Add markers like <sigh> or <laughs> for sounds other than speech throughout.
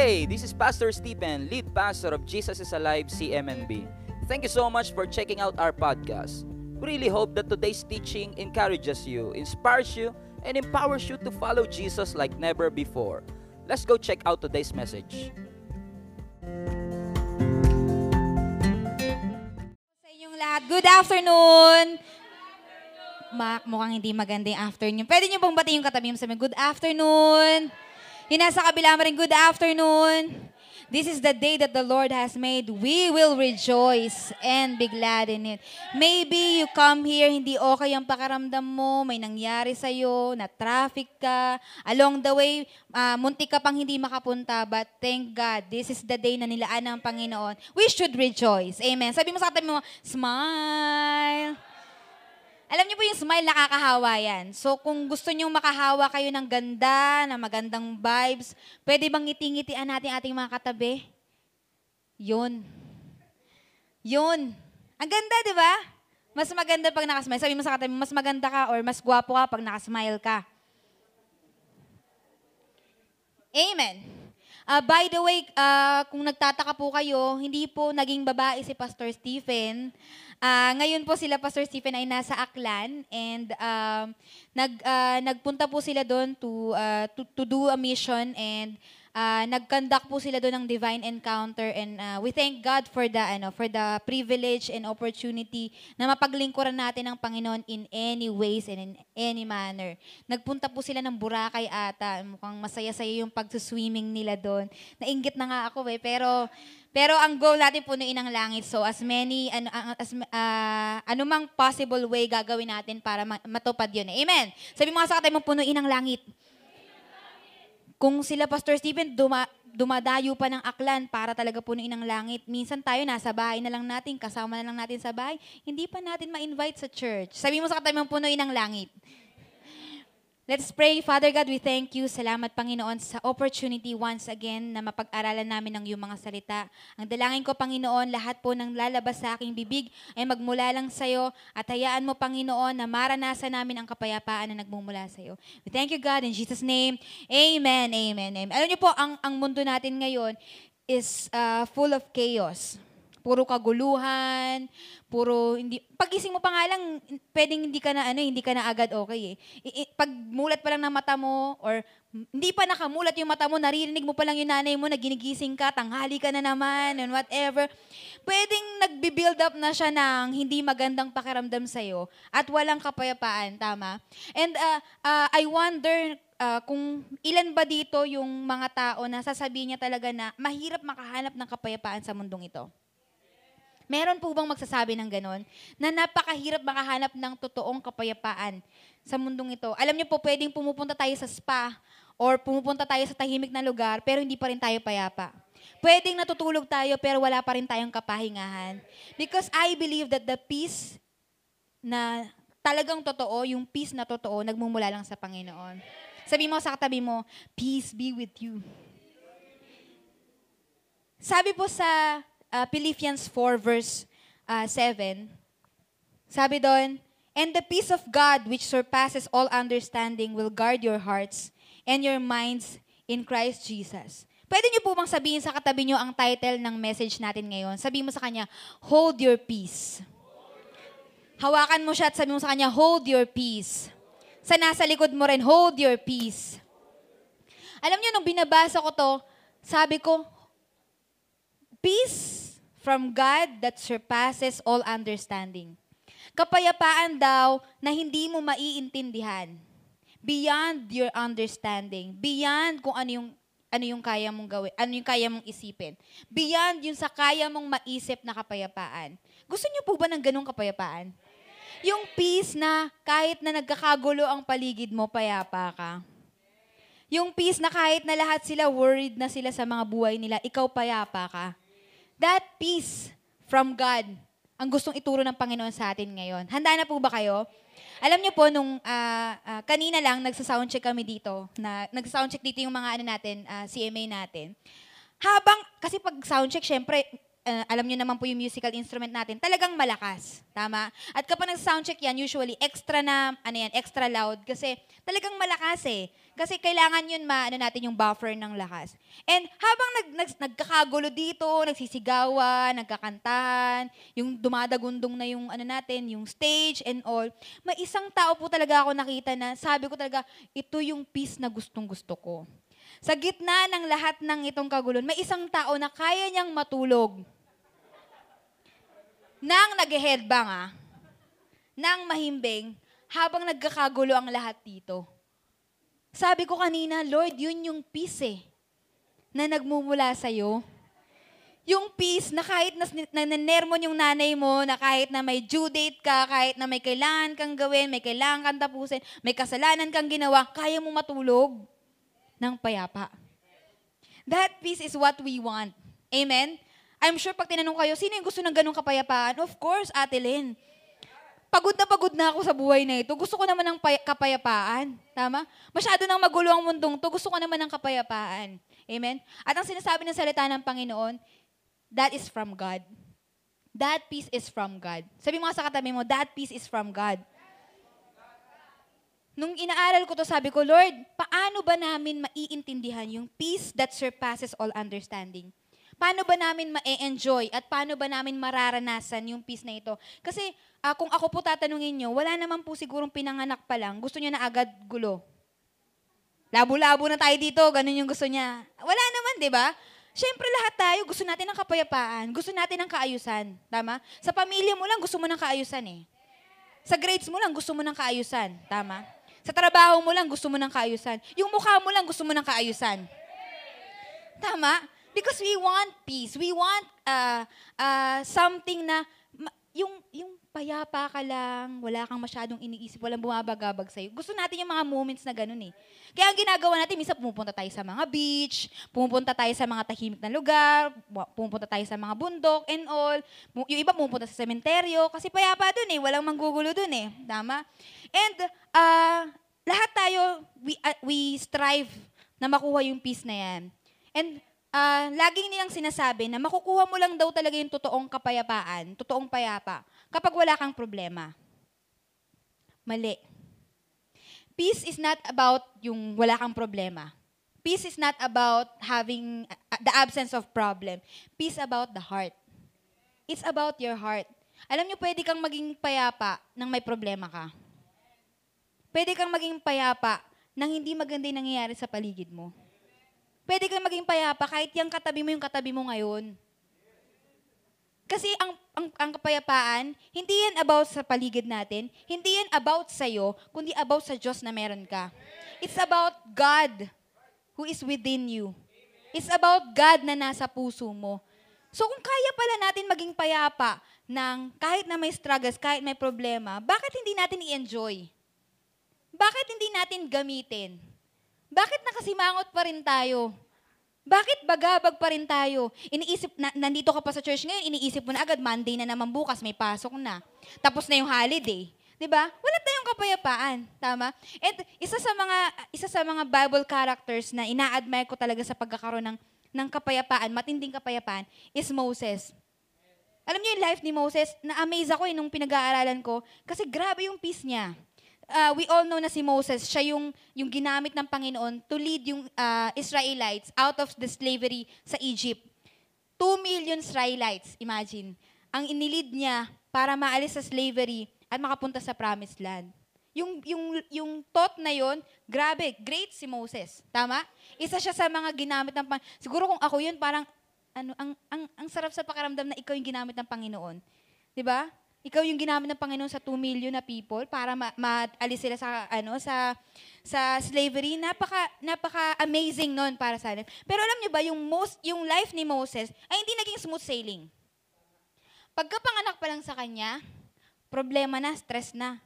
Hey, this is Pastor Stephen, lead pastor of Jesus is Alive CMNB. Thank you so much for checking out our podcast. We really hope that today's teaching encourages you, inspires you, and empowers you to follow Jesus like never before. Let's go check out today's message. sa inyong lahat. Good afternoon! Ma mukhang hindi maganda yung afternoon. Pwede niyo bang batiin yung katabi mo sa good afternoon? Yung nasa kabila mo rin, good afternoon. This is the day that the Lord has made. We will rejoice and be glad in it. Maybe you come here, hindi okay ang pakaramdam mo, may nangyari sa'yo, na traffic ka, along the way, ah, muntik ka pang hindi makapunta, but thank God, this is the day na nilaan ng Panginoon. We should rejoice. Amen. Sabi mo sa katabi mo, smile. Alam niyo po yung smile nakakahawa yan. So kung gusto niyo makahawa kayo ng ganda, na magandang vibes, pwede bang ngiti-ngitian natin ating mga katabi? Yun. Yun. Ang ganda, di ba? Mas maganda pag nakasmile. Sabi mo sa katabi, mas maganda ka or mas gwapo ka pag nakasmile ka. Amen. Uh, by the way, uh, kung nagtataka po kayo, hindi po naging babae si Pastor Stephen. Ah, ngayon po sila Pastor Stephen ay nasa Aklan and um, nag ah, nagpunta po sila doon to, ah, to to do a mission and ah, nag-conduct po sila doon ng divine encounter and ah, we thank God for the ano for the privilege and opportunity na mapaglingkuran natin ang Panginoon in any ways and in any manner. Nagpunta po sila ng Boracay ata. Mukhang masaya-saya yung pag-swimming nila doon. Nainggit na nga ako eh pero pero ang goal natin punuin ang langit. So as many ano as ah, anumang possible way gagawin natin para ma- matupad 'yun. Amen. Sabi mo nga sa katay mo punuin ang langit. Kung sila Pastor Stephen duma, dumadayo pa ng aklan para talaga punuin ang langit. Minsan tayo nasa bahay na lang natin, kasama na lang natin sa bahay, hindi pa natin ma-invite sa church. Sabi mo sa katay mo punuin ang langit. Let's pray. Father God, we thank you. Salamat, Panginoon, sa opportunity once again na mapag-aralan namin ng iyong mga salita. Ang dalangin ko, Panginoon, lahat po ng lalabas sa aking bibig ay magmula lang sa iyo at hayaan mo, Panginoon, na maranasan namin ang kapayapaan na nagmumula sa iyo. We thank you, God, in Jesus' name. Amen, amen, amen. Alam niyo po, ang, ang mundo natin ngayon is uh, full of chaos. Puro kaguluhan, puro hindi pagising mo pa nga lang pwedeng hindi ka na ano, hindi ka na agad okay eh. I- i- pag mulat pa lang ng mata mo or hindi pa nakamulat yung mata mo, naririnig mo pa lang yung nanay mo na ginigising ka, tanghali ka na naman and whatever. Pwedeng nagbi-build up na siya ng hindi magandang pakiramdam sa at walang kapayapaan, tama? And uh, uh, I wonder uh, kung ilan ba dito yung mga tao na sasabihin niya talaga na mahirap makahanap ng kapayapaan sa mundong ito. Meron po bang magsasabi ng ganon? Na napakahirap makahanap ng totoong kapayapaan sa mundong ito. Alam niyo po, pwedeng pumupunta tayo sa spa or pumupunta tayo sa tahimik na lugar pero hindi pa rin tayo payapa. Pwedeng natutulog tayo pero wala pa rin tayong kapahingahan. Because I believe that the peace na talagang totoo, yung peace na totoo, nagmumula lang sa Panginoon. Sabi mo sa katabi mo, peace be with you. Sabi po sa uh, Philippians 4 verse uh, 7, sabi doon, And the peace of God which surpasses all understanding will guard your hearts and your minds in Christ Jesus. Pwede niyo po bang sabihin sa katabi niyo ang title ng message natin ngayon? Sabihin mo sa kanya, Hold your peace. Hawakan mo siya at sabi mo sa kanya, Hold your peace. Sa nasa likod mo rin, Hold your peace. Alam niyo, nung binabasa ko to, sabi ko, peace from God that surpasses all understanding. Kapayapaan daw na hindi mo maiintindihan. Beyond your understanding. Beyond kung ano yung ano yung kaya mong gawin, ano yung kaya mong isipin. Beyond yung sa kaya mong maisip na kapayapaan. Gusto niyo po ba ng ganong kapayapaan? Yung peace na kahit na nagkakagulo ang paligid mo, payapa ka. Yung peace na kahit na lahat sila worried na sila sa mga buhay nila, ikaw payapa ka. That peace from God ang gustong ituro ng Panginoon sa atin ngayon. Handa na po ba kayo? Alam niyo po, nung ah, ah, kanina lang, nagsa-soundcheck kami dito. Na, nagsa-soundcheck dito yung mga ano natin, ah, CMA natin. Habang, kasi pag soundcheck, syempre, uh, alam niyo naman po yung musical instrument natin, talagang malakas. Tama? At kapag nag-soundcheck yan, usually extra na, ano yan, extra loud kasi talagang malakas eh. Kasi kailangan yun ma, ano natin yung buffer ng lakas. And habang nag, nag, nagkakagulo dito, nagsisigawan, nagkakantahan, yung dumadagundong na yung ano natin, yung stage and all, may isang tao po talaga ako nakita na sabi ko talaga, ito yung piece na gustong gusto ko. Sa gitna ng lahat ng itong kagulon, may isang tao na kaya niyang matulog. Nang nag-headbang ah, nang mahimbing, habang nagkakagulo ang lahat dito. Sabi ko kanina, Lord, yun yung peace eh, na nagmumula sa'yo. Yung peace na kahit na, na nanermon yung nanay mo, na kahit na may due date ka, kahit na may kailangan kang gawin, may kailangan kang tapusin, may kasalanan kang ginawa, kaya mo matulog ng payapa. That peace is what we want. Amen? I'm sure pag tinanong kayo, sino yung gusto ng ganong kapayapaan? Of course, Ate Lynn. Pagod na pagod na ako sa buhay na ito. Gusto ko naman ng pay- kapayapaan. Tama? Masyado nang magulo ang mundong to. Gusto ko naman ng kapayapaan. Amen? At ang sinasabi ng salita ng Panginoon, that is from God. That peace is from God. Sabi mo sa katabi mo, that peace is from God. Nung inaaral ko to, sabi ko, Lord, paano ba namin maiintindihan yung peace that surpasses all understanding? Paano ba namin ma-enjoy at paano ba namin mararanasan yung peace na ito? Kasi uh, kung ako po tatanungin nyo, wala naman po sigurong pinanganak pa lang, gusto niya na agad gulo. Labo-labo na tayo dito, ganun yung gusto niya. Wala naman, di ba? Siyempre lahat tayo, gusto natin ng kapayapaan, gusto natin ng kaayusan. Tama? Sa pamilya mo lang, gusto mo ng kaayusan eh. Sa grades mo lang, gusto mo ng kaayusan. Tama? Sa trabaho mo lang, gusto mo ng kaayusan. Yung mukha mo lang, gusto mo ng kaayusan. Tama? Because we want peace. We want uh, uh, something na, yung, yung payapa ka lang, wala kang masyadong iniisip, walang bumabagabag sa'yo. Gusto natin yung mga moments na ganun eh. Kaya ang ginagawa natin, minsan pumupunta tayo sa mga beach, pumupunta tayo sa mga tahimik na lugar, pumupunta tayo sa mga bundok and all. Yung iba pumupunta sa sementeryo, kasi payapa dun eh, walang manggugulo dun eh. Tama? And uh, lahat tayo, we, uh, we strive na makuha yung peace na yan. And uh, laging nilang sinasabi na makukuha mo lang daw talaga yung totoong kapayapaan, totoong payapa, kapag wala kang problema. Mali. Peace is not about yung wala kang problema. Peace is not about having uh, the absence of problem. Peace about the heart. It's about your heart. Alam niyo, pwede kang maging payapa nang may problema ka. Pwede kang maging payapa nang hindi maganda yung nangyayari sa paligid mo. Pwede kang maging payapa kahit yung katabi mo yung katabi mo ngayon. Kasi ang, ang, ang kapayapaan, hindi yan about sa paligid natin, hindi yan about sa'yo, kundi about sa Diyos na meron ka. It's about God who is within you. It's about God na nasa puso mo. So kung kaya pala natin maging payapa ng kahit na may struggles, kahit may problema, bakit hindi natin i-enjoy? Bakit hindi natin gamitin? Bakit nakasimangot pa rin tayo? Bakit bagabag pa rin tayo? Iniisip, na, nandito ka pa sa church ngayon, iniisip mo na agad, Monday na naman bukas, may pasok na. Tapos na yung holiday. 'Di ba? Wala tayong kapayapaan, tama? And isa sa mga isa sa mga Bible characters na ina-admire ko talaga sa pagkakaroon ng ng kapayapaan, matinding kapayapaan is Moses. Alam niyo yung life ni Moses, na-amaze ako eh nung pinag-aaralan ko kasi grabe yung peace niya uh, we all know na si Moses, siya yung, yung ginamit ng Panginoon to lead yung uh, Israelites out of the slavery sa Egypt. Two million Israelites, imagine. Ang inilid niya para maalis sa slavery at makapunta sa promised land. Yung, yung, yung thought na yon, grabe, great si Moses. Tama? Isa siya sa mga ginamit ng Panginoon. Siguro kung ako yun, parang, ano, ang, ang, ang sarap sa pakiramdam na ikaw yung ginamit ng Panginoon. 'Di ba? Ikaw yung ginamit ng Panginoon sa 2 million na people para ma- maalis sila sa ano sa sa slavery. Napaka napaka amazing noon para sa atin. Pero alam niyo ba yung most yung life ni Moses ay hindi naging smooth sailing. Pagkapanganak pa lang sa kanya, problema na, stress na.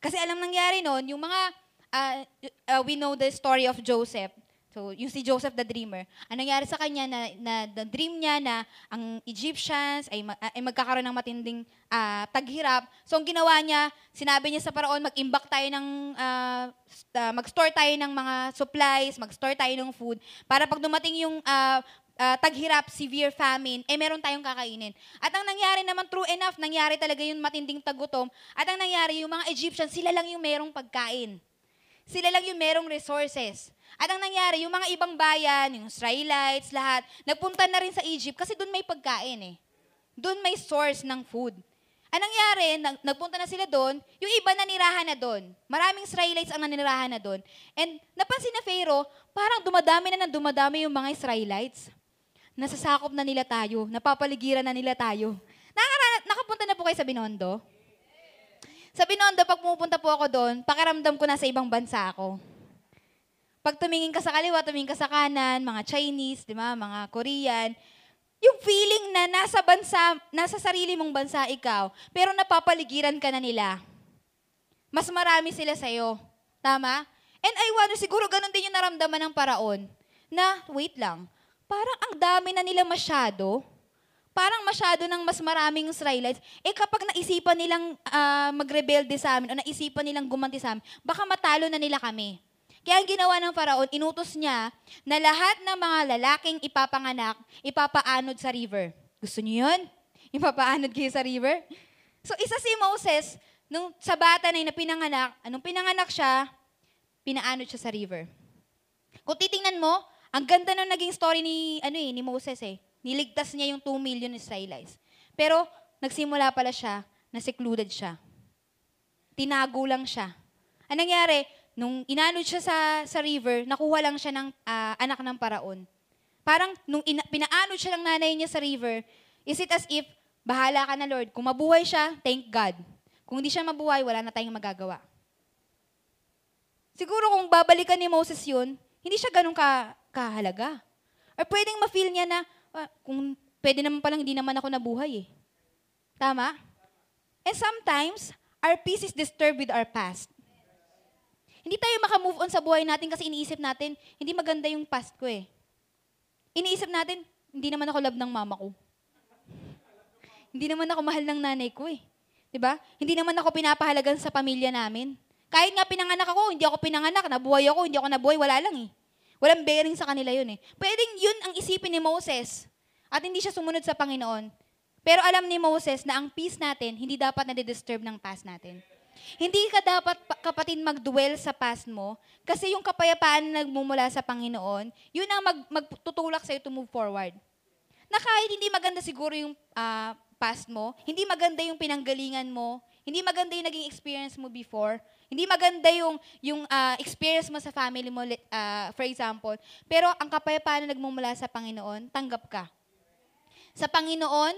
Kasi alam nangyari noon, yung mga uh, uh, we know the story of Joseph. So, yung si Joseph the Dreamer, ang nangyari sa kanya na, na the dream niya na ang Egyptians ay, ay magkakaroon ng matinding uh, taghirap. So, ang ginawa niya, sinabi niya sa paraon, mag-imbak tayo ng, uh, uh, mag-store tayo ng mga supplies, mag-store tayo ng food, para pag dumating yung uh, ah, taghirap, severe famine, eh meron tayong kakainin. At ang nangyari naman, true enough, nangyari talaga yung matinding tagutom. At ang nangyari, yung mga Egyptians, sila lang yung merong pagkain. Sila lang yung merong resources. At ang nangyari, yung mga ibang bayan, yung Israelites, lahat, nagpunta na rin sa Egypt kasi doon may pagkain eh. Doon may source ng food. Ang nangyari, nag- nagpunta na sila doon, yung iba nanirahan na doon. Maraming Israelites ang nanirahan na doon. And napansin na Pharaoh, parang dumadami na ng dumadami yung mga Israelites. Nasasakop na nila tayo, napapaligiran na nila tayo. Nakara- nakapunta na po kayo sa Binondo? Sa Binondo, pag pumupunta po ako doon, pakiramdam ko na sa ibang bansa ako. Pag tumingin ka sa kaliwa, tumingin ka sa kanan, mga Chinese, di ba, mga Korean, yung feeling na nasa bansa, nasa sarili mong bansa ikaw, pero napapaligiran ka na nila. Mas marami sila sa'yo. Tama? And I wonder, siguro ganun din yung naramdaman ng paraon. Na, wait lang, parang ang dami na nila masyado. Parang masyado ng mas maraming Israelites. Eh kapag naisipan nilang ah, magrebelde sa amin o naisipan nilang gumanti sa amin, baka matalo na nila kami. Kaya ang ginawa ng Faraon, inutos niya na lahat ng mga lalaking ipapanganak, ipapaanod sa river. Gusto niyo yun? Ipapaanod kayo sa river? So isa si Moses, nung sa bata na pinanganak, anong pinanganak siya, pinaanod siya sa river. Kung titingnan mo, ang ganda ng naging story ni, ano eh, ni Moses eh. Niligtas niya yung 2 million Israelites. Pero, nagsimula pala siya na secluded siya. Tinago lang siya. Anong nangyari? Nung inanod siya sa, sa river, nakuha lang siya ng ah, anak ng paraon. Parang nung ina- pinaanod siya ng nanay niya sa river, is it as if, bahala ka na Lord. Kung mabuhay siya, thank God. Kung hindi siya mabuhay, wala na tayong magagawa. Siguro kung babalikan ni Moses yun, hindi siya ganun ka, kahalaga. Or pwedeng ma-feel niya na, "Ah, kung pwede naman palang hindi naman ako nabuhay eh. Tama? And sometimes, our peace is disturbed with our past. Hindi tayo makamove on sa buhay natin kasi iniisip natin, hindi maganda yung past ko eh. Iniisip natin, hindi naman ako love ng mama ko. hindi naman ako mahal ng nanay ko eh. 'Di ba? Hindi naman ako pinapahalagan sa pamilya namin. Kahit nga pinanganak ako, hindi ako pinanganak, nabuhay ako, hindi ako nabuhay, wala lang eh. Walang bearing sa kanila yun eh. Pwedeng yun ang isipin ni Moses at hindi siya sumunod sa Panginoon. Pero alam ni Moses na ang peace natin, hindi dapat na-disturb ng past natin. Hindi ka dapat, pa- kapatid, mag-dwell sa past mo kasi yung kapayapaan na nagmumula sa Panginoon, yun ang mag, magtutulak sa'yo to move forward. Na kahit hindi maganda siguro yung ah, past mo, hindi maganda yung pinanggalingan mo, hindi maganda yung naging experience mo before, hindi maganda yung, yung ah, experience mo sa family mo, ah, for example, pero ang kapayapaan na nagmumula sa Panginoon, tanggap ka. Sa Panginoon,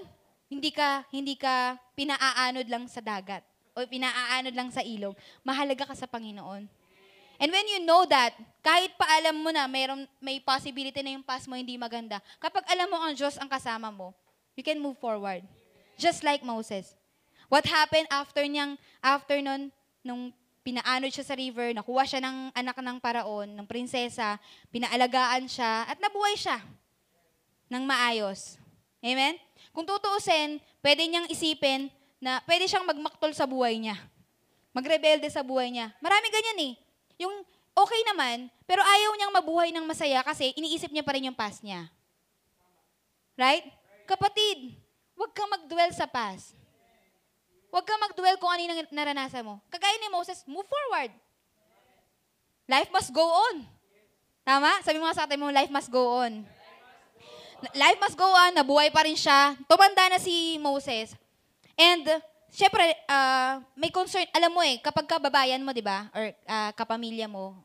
hindi ka hindi ka pinaaanod lang sa dagat o pinaaanod lang sa ilog. Mahalaga ka sa Panginoon. And when you know that, kahit pa alam mo na mayroon, may possibility na yung past mo hindi maganda, kapag alam mo ang Diyos ang kasama mo, you can move forward. Just like Moses. What happened after niyang, after nun, nung pinaanod siya sa river, nakuha siya ng anak ng paraon, ng prinsesa, pinaalagaan siya, at nabuhay siya ng maayos. Amen? Kung tutuusin, pwede niyang isipin na pwede siyang magmaktol sa buhay niya. Magrebelde sa buhay niya. Marami ganyan eh. Yung okay naman, pero ayaw niyang mabuhay ng masaya kasi iniisip niya pa rin yung past niya. Right? Kapatid, huwag kang mag-dwell sa past. Huwag kang mag-dwell kung ano yung naranasan mo. Kagaya ni Moses, move forward. Life must go on. Tama? Sabi mo sa atin mo, life must go on. Life must go on, nabuhay pa rin siya. Tumanda na si Moses. And, syempre, ah, may concern, alam mo eh, kapag kababayan mo, di ba, or ah, kapamilya mo,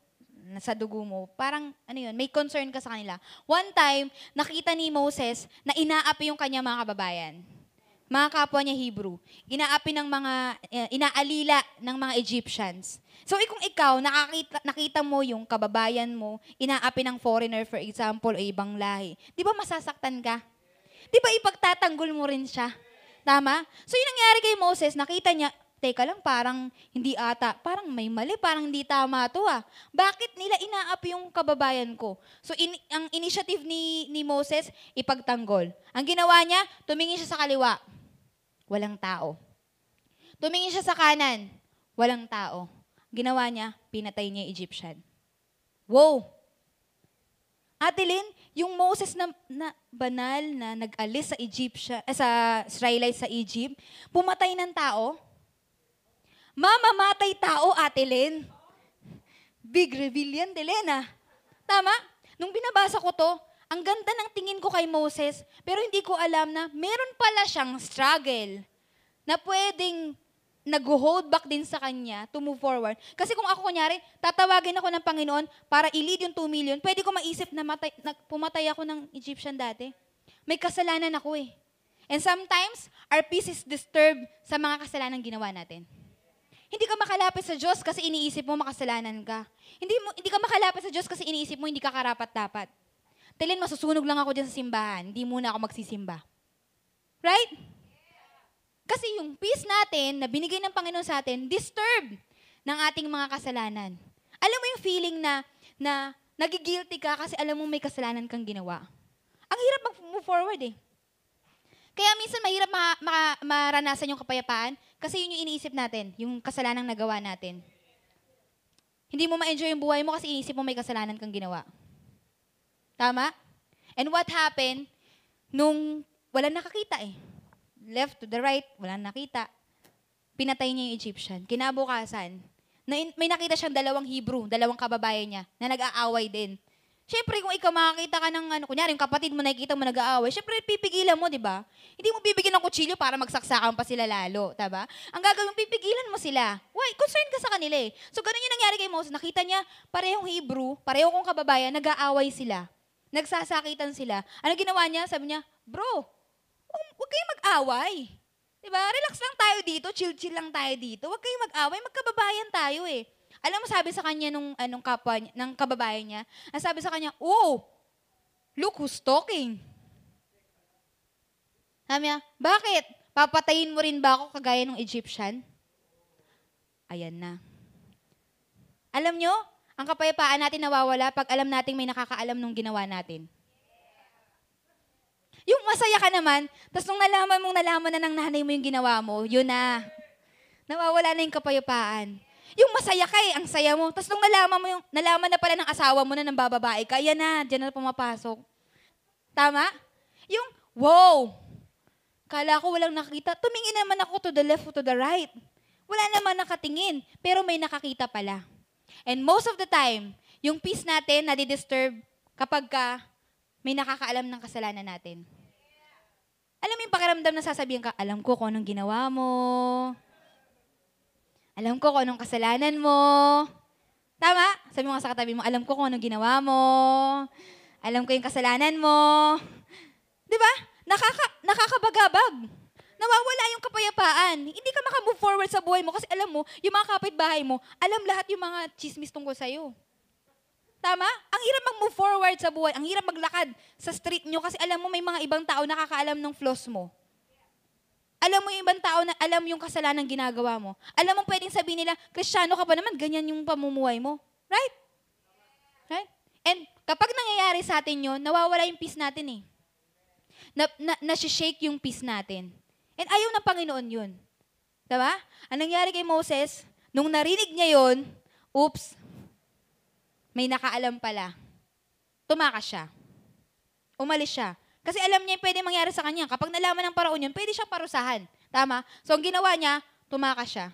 sa dugo mo, parang, ano yun, may concern ka sa kanila. One time, nakita ni Moses na inaapi yung kanya mga kababayan. Mga kapwa niya Hebrew. Inaapi ng mga, eh, inaalila ng mga Egyptians. So, eh, kung ikaw, nakakita, nakita mo yung kababayan mo, inaapi ng foreigner, for example, o ibang lahi, di ba masasaktan ka? Di ba ipagtatanggol mo rin siya? Tama? So, yung nangyari kay Moses, nakita niya, teka lang, parang hindi ata, parang may mali, parang hindi tama to ah. Bakit nila inaapi yung kababayan ko? So, in- ang initiative ni, ni Moses, ipagtanggol. Ang ginawa niya, tumingin siya sa kaliwa. Walang tao. Tumingin siya sa kanan. Walang tao. Ginawa niya, pinatay niya Egyptian. Wow! Ate Lynn, yung Moses na, na banal na nag-alis sa Egyptia, eh, sa Israelites sa Egypt, pumatay ng tao. Mamamatay tao, Ate Lynn. Big reveal yan, Delena. Tama? Nung binabasa ko to, ang ganda ng tingin ko kay Moses, pero hindi ko alam na meron pala siyang struggle na pwedeng nag-hold back din sa kanya to move forward. Kasi kung ako kunyari, tatawagin ako ng Panginoon para i-lead yung 2 million, pwede ko maisip na, matay, na pumatay ako ng Egyptian dati. May kasalanan ako eh. And sometimes, our peace is disturbed sa mga kasalanan ginawa natin. Hindi ka makalapit sa Diyos kasi iniisip mo makasalanan ka. Hindi, mo, hindi ka makalapit sa Diyos kasi iniisip mo hindi ka karapat-dapat. Tilin, masusunog lang ako dyan sa simbahan. Hindi muna ako magsisimba. Right? Kasi yung peace natin na binigay ng Panginoon sa atin, disturbed ng ating mga kasalanan. Alam mo yung feeling na, na nagigilty ka kasi alam mo may kasalanan kang ginawa. Ang hirap mag-move forward eh. Kaya minsan mahirap ma- ma- maranasan yung kapayapaan kasi yun yung iniisip natin, yung kasalanang nagawa natin. Hindi mo ma-enjoy yung buhay mo kasi iniisip mo may kasalanan kang ginawa. Tama? And what happened nung wala nakakita eh? Left to the right, wala nakita. Pinatay niya yung Egyptian. Kinabukasan, na may nakita siyang dalawang Hebrew, dalawang kababayan niya, na nag-aaway din. Siyempre, kung ikaw makakita ka ng, ano, kunyari, yung kapatid mo nakikita mo nag-aaway, siyempre, pipigilan mo, di ba? Hindi mo bibigyan ng kutsilyo para magsaksakan pa sila lalo, taba? Ang gagawin, pipigilan mo sila. Why? Concerned ka sa kanila eh. So, ganun yung nangyari kay Moses. Nakita niya, parehong Hebrew, pareho kong kababayan, nag-aaway sila. Nagsasakitan sila. Ano ginawa niya? Sabi niya, bro, um, huwag kayong mag-away. Diba? Relax lang tayo dito, chill-chill lang tayo dito. Huwag kayong mag-away, magkababayan tayo eh. Alam mo, sabi sa kanya nung anong kapwa, niya- ng kababayan niya, ang sabi sa kanya, oh, look who's talking. Sabi niya, bakit? Papatayin mo rin ba ako kagaya ng Egyptian? Ayan na. Alam nyo, ang kapayapaan natin nawawala pag alam nating may nakakaalam nung ginawa natin. Yung masaya ka naman, tapos nung nalaman mong nalaman na ng nanay mo yung ginawa mo, yun na. Nawawala na yung kapayapaan. Yung masaya ka eh, ang saya mo. Tapos nung nalaman mo yung, nalaman na pala ng asawa mo na ng bababae ka, yan na, dyan na pumapasok. Tama? Yung, wow! Kala ko walang nakita. Tumingin naman ako to the left to the right. Wala naman nakatingin, pero may nakakita pala. And most of the time, yung peace natin nadi-disturb kapag ka may nakakaalam ng kasalanan natin. Alam mo yung pakiramdam na sasabihin ka, alam ko kung anong ginawa mo. Alam ko kung anong kasalanan mo. Tama? Sabi mo nga sa katabi mo, alam ko kung anong ginawa mo. Alam ko yung kasalanan mo. Di ba? Nakaka, nakakabagabag. Nawawala yung kapayapaan. Hindi ka makamove forward sa buhay mo kasi alam mo, yung mga kapitbahay mo, alam lahat yung mga chismis tungkol sa'yo. Tama? Ang hirap mag-move forward sa buhay. Ang hirap maglakad sa street nyo kasi alam mo may mga ibang tao nakakaalam ng flaws mo. Alam mo yung ibang tao na alam yung kasalanan ginagawa mo. Alam mo pwedeng sabihin nila, Kristiyano ka pa naman, ganyan yung pamumuhay mo. Right? Right? And kapag nangyayari sa atin yun, nawawala yung peace natin eh. Na, na, nasi-shake yung peace natin. And ayaw ng Panginoon yun. Diba? Ang nangyari kay Moses, nung narinig niya yun, oops, may nakaalam pala. Tumakas siya. Umalis siya. Kasi alam niya yung pwede mangyari sa kanya. Kapag nalaman ng paraon yun, pwede siyang parusahan. Tama? So, ang ginawa niya, tumakas siya.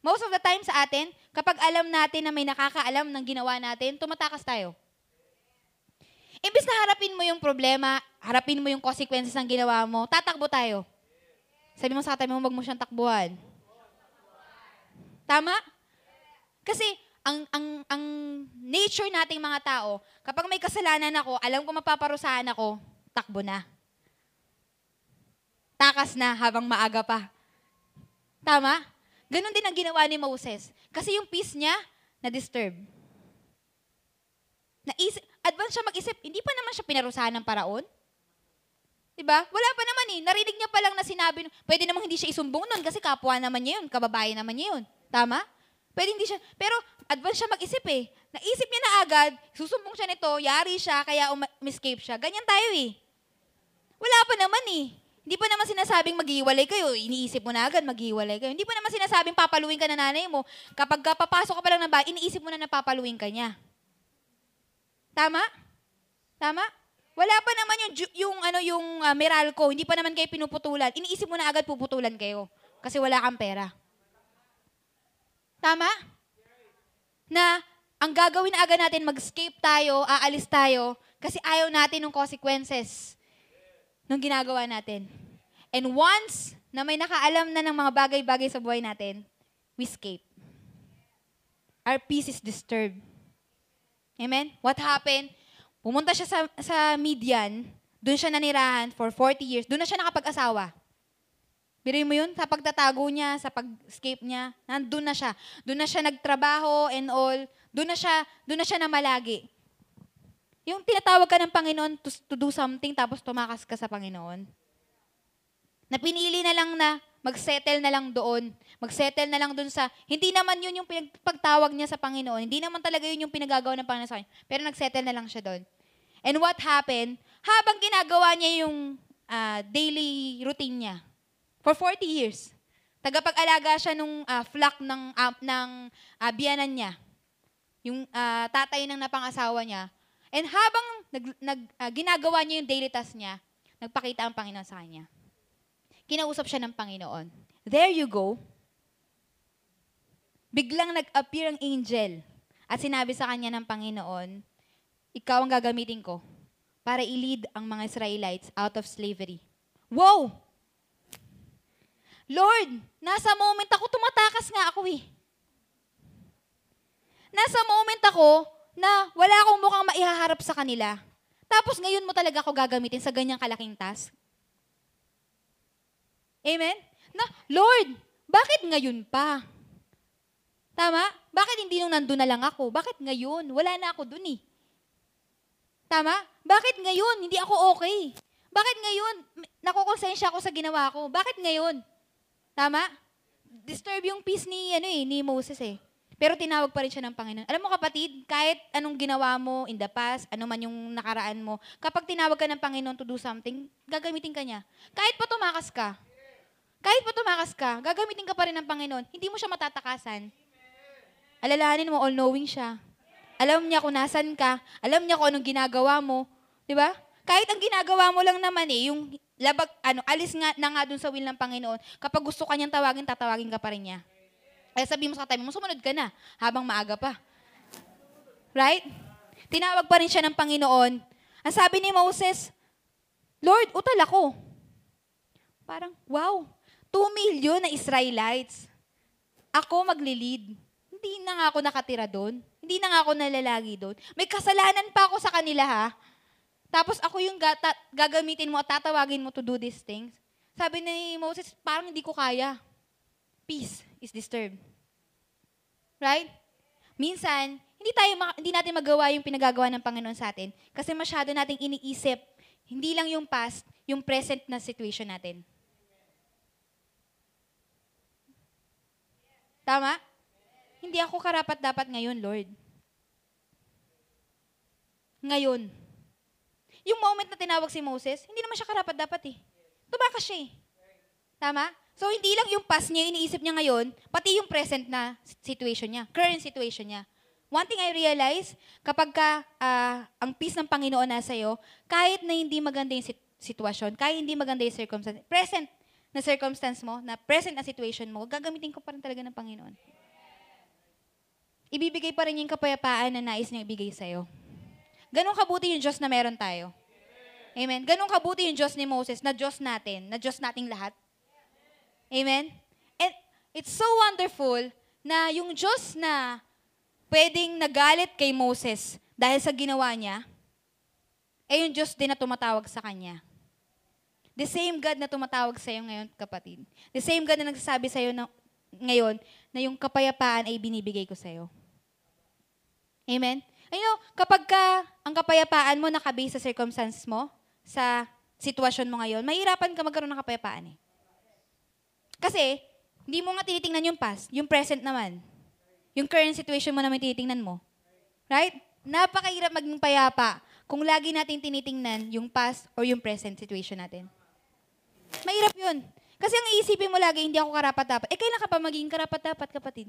Most of the time sa atin, kapag alam natin na may nakakaalam ng ginawa natin, tumatakas tayo. Imbis na harapin mo yung problema, harapin mo yung consequences ng ginawa mo, tatakbo tayo. Sabi mo sa katabi mo, wag mo siyang takbuhan. Tama? Kasi ang ang ang nature nating mga tao, kapag may kasalanan ako, alam ko mapaparusahan ako, takbo na. Takas na habang maaga pa. Tama? Ganon din ang ginawa ni Moses. Kasi yung peace niya, na-disturb. Naisip, advance siya mag-isip, hindi pa naman siya pinarusahan ng paraon. Diba? Wala pa naman eh. Narinig niya pa lang na sinabi, pwede namang hindi siya isumbong nun kasi kapwa naman niya yun, kababae naman niya yun. Tama? Pwede hindi siya, pero advance siya mag-isip eh. Naisip niya na agad, susumbong siya nito, yari siya, kaya um-escape siya. Ganyan tayo eh. Wala pa naman eh. Hindi pa naman sinasabing maghiwalay kayo. Iniisip mo na agad maghiwalay kayo. Hindi pa naman sinasabing papaluin ka na nanay mo. Kapag ka papasok ka pa lang ng bahay, iniisip mo na napapaluin ka niya. Tama? Tama? Wala pa naman yung, yung, ano, yung ah, Meralco, hindi pa naman kayo pinuputulan. Iniisip mo na agad puputulan kayo kasi wala kang pera. Tama? Na ang gagawin na agad natin, mag-escape tayo, aalis tayo, kasi ayaw natin ng consequences ng ginagawa natin. And once na may nakaalam na ng mga bagay-bagay sa buhay natin, we escape. Our peace is disturbed. Amen? What happened? Pumunta siya sa, sa Midian, doon siya nanirahan for 40 years, doon na siya nakapag-asawa. Biruin mo yun, sa pagtatago niya, sa pag-escape niya, nandun na siya. Doon na siya nagtrabaho and all. Doon na siya, doon na siya namalagi. Yung tinatawag ka ng Panginoon to, to do something tapos tumakas ka sa Panginoon. Na pinili na lang na mag-settle na lang doon. Mag-settle na lang doon sa, hindi naman yun yung pinagpagtawag niya sa Panginoon. Hindi naman talaga yun yung pinagagawa ng Panginoon sa kanya. Pero nag-settle na lang siya doon. And what happened? Habang ginagawa niya yung ah, daily routine niya, for 40 years, tagapag-alaga siya nung ah, flock ng, ah, ng ah, biyanan niya. Yung ah, tatay ng napangasawa niya. And habang nag, nag, ah, ginagawa niya yung daily task niya, nagpakita ang Panginoon sa kanya. Kinausap siya ng Panginoon. There you go. Biglang nag-appear ang angel at sinabi sa kanya ng Panginoon, ikaw ang gagamitin ko para i-lead ang mga Israelites out of slavery. Wow! Lord, nasa moment ako, tumatakas nga ako eh. Nasa moment ako na wala akong mukhang maihaharap sa kanila. Tapos ngayon mo talaga ako gagamitin sa ganyang kalaking task. Amen? Na, Lord, bakit ngayon pa? Tama? Bakit hindi nung nandun na lang ako? Bakit ngayon? Wala na ako dun eh. Tama? Bakit ngayon? Hindi ako okay. Bakit ngayon? Nakukonsensya ako sa ginawa ko. Bakit ngayon? Tama? Disturb yung peace ni, ano eh, ni Moses eh. Pero tinawag pa rin siya ng Panginoon. Alam mo kapatid, kahit anong ginawa mo in the past, ano man yung nakaraan mo, kapag tinawag ka ng Panginoon to do something, gagamitin ka niya. Kahit pa tumakas ka, kahit pa tumakas ka, gagamitin ka pa rin ng Panginoon. Hindi mo siya matatakasan. Alalahanin mo, all-knowing siya. Alam niya kung nasan ka. Alam niya kung anong ginagawa mo. Di ba? Kahit ang ginagawa mo lang naman eh, yung labag, ano, alis nga na nga dun sa will ng Panginoon. Kapag gusto ka niyang tawagin, tatawagin ka pa rin niya. Kaya sabi mo sa katabi mo, sumunod ka na, habang maaga pa. Right? Tinawag pa rin siya ng Panginoon. Ang sabi ni Moses, Lord, utal ako. Parang, wow, 2 million na Israelites. Ako magli-lead. Hindi na nga ako nakatira doon. Hindi na nga ako nalalagi doon. May kasalanan pa ako sa kanila ha. Tapos ako yung gata- gagamitin mo at tatawagin mo to do these things. Sabi ni Moses, parang hindi ko kaya. Peace is disturbed. Right? Minsan, hindi tayo ma- hindi natin magawa yung pinagagawa ng Panginoon sa atin kasi masyado nating iniisip hindi lang yung past, yung present na situation natin. Tama? Hindi ako karapat dapat ngayon, Lord. Ngayon. Yung moment na tinawag si Moses, hindi naman siya karapat dapat eh. Tumakas siya eh. Tama? So, hindi lang yung past niya, iniisip niya ngayon, pati yung present na situation niya, current situation niya. One thing I realize, kapag ka, ah, ang peace ng Panginoon nasa iyo, kahit na hindi maganda yung sit- sitwasyon, kahit hindi maganda yung circumstance, present na circumstance mo, na present na situation mo, gagamitin ko pa rin talaga ng Panginoon. Ibibigay pa rin yung kapayapaan na nais niyang ibigay sa'yo. Ganon kabuti yung Diyos na meron tayo. Amen. Ganon kabuti yung Diyos ni Moses, na Diyos natin, na Diyos nating lahat. Amen? And it's so wonderful na yung Diyos na pwedeng nagalit kay Moses dahil sa ginawa niya, eh yung Diyos din na tumatawag sa kanya. The same God na tumatawag sa iyo ngayon, kapatid. The same God na nagsasabi sa iyo na, ngayon na yung kapayapaan ay binibigay ko sa iyo. Amen? Ayun, kapag ka ang kapayapaan mo nakabase sa circumstances mo, sa sitwasyon mo ngayon, mahirapan ka magkaroon ng kapayapaan eh. Kasi, hindi mo nga tinitingnan yung past, yung present naman. Yung current situation mo naman tinitingnan mo. Right? Napakahirap maging payapa kung lagi natin tinitingnan yung past or yung present situation natin. Mahirap yun. Kasi ang iisipin mo lagi, hindi ako karapat-dapat. Eh, kailan ka pa magiging karapat-dapat, kapatid?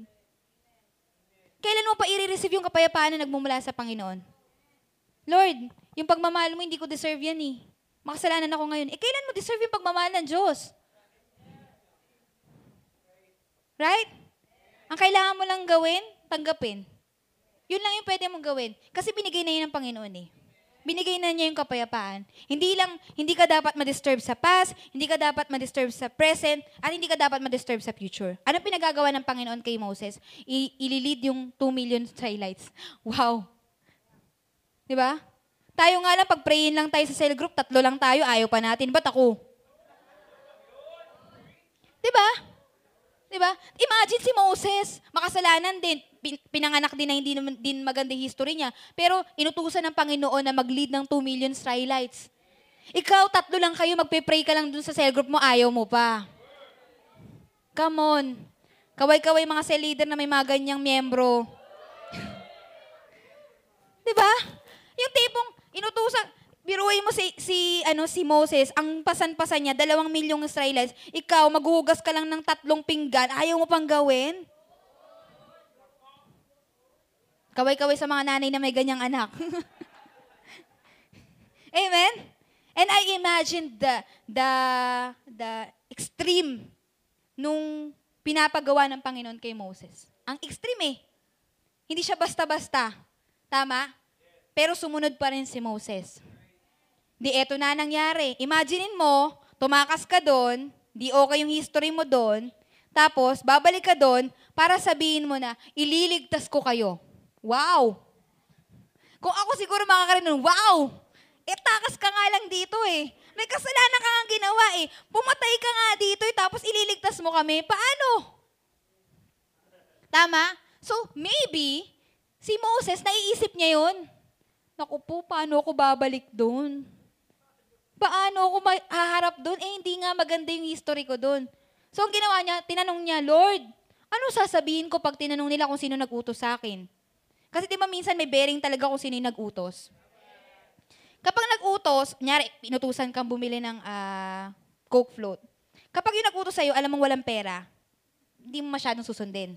Kailan mo pa i-receive yung kapayapaan na nagmumula sa Panginoon? Lord, yung pagmamahal mo, hindi ko deserve yan eh. Makasalanan ako ngayon. Eh, kailan mo deserve yung pagmamahal ng Diyos? Right? Ang kailangan mo lang gawin, tanggapin. Yun lang yung pwede mong gawin. Kasi binigay na yun ng Panginoon eh. Binigay na niya yung kapayapaan. Hindi lang, hindi ka dapat ma-disturb sa past, hindi ka dapat ma-disturb sa present, at hindi ka dapat ma-disturb sa future. Ano pinagagawa ng Panginoon kay Moses? I- ililid yung 2 million highlights. <laughs> Wow! Di ba? Tayo nga lang, pag-prayin lang tayo sa cell group, tatlo lang tayo, ayaw pa natin. Ba't ako? Di ba? Di ba? Imagine si Moses, makasalanan din, pinanganak din na hindi naman din maganda history niya, pero inutusan ng Panginoon na mag-lead ng 2 million Israelites. Ikaw, tatlo lang kayo, magpe-pray ka lang dun sa cell group mo, ayaw mo pa. Come on. Kaway-kaway mga cell leader na may mga ganyang miyembro. <laughs> Di ba? Yung tipong inutusan, biruin mo si, si, ano, si Moses, ang pasan-pasan niya, dalawang milyong Israelites, ikaw, maghuhugas ka lang ng tatlong pinggan, ayaw mo pang gawin? Kaway-kaway sa mga nanay na may ganyang anak. <laughs> Amen? And I imagine the, the, the extreme nung pinapagawa ng Panginoon kay Moses. Ang extreme eh. Hindi siya basta-basta. Tama? Pero sumunod pa rin si Moses. Di eto na nangyari. Imaginein mo, tumakas ka doon, di okay yung history mo doon, tapos babalik ka doon para sabihin mo na, ililigtas ko kayo. Wow! Kung ako siguro makakaroon nun, wow! Eh, takas ka nga lang dito eh. May kasalanan ka nga ginawa eh. Pumatay ka nga dito eh, tapos ililigtas mo kami. Paano? Tama? So, maybe, si Moses, naiisip niya yun. Naku po, paano ako babalik doon? Paano ako haharap doon? Eh, hindi nga maganda yung history ko doon. So, ang ginawa niya, tinanong niya, Lord, ano sasabihin ko pag tinanong nila kung sino nag-utos sa akin? Kasi di ba minsan may bearing talaga kung sino yung nag-utos? Kapag nag-utos, nyari, pinutusan kang bumili ng ah, Coke float. Kapag yung nag-utos sa'yo, alam mong walang pera, hindi mo masyadong susundin.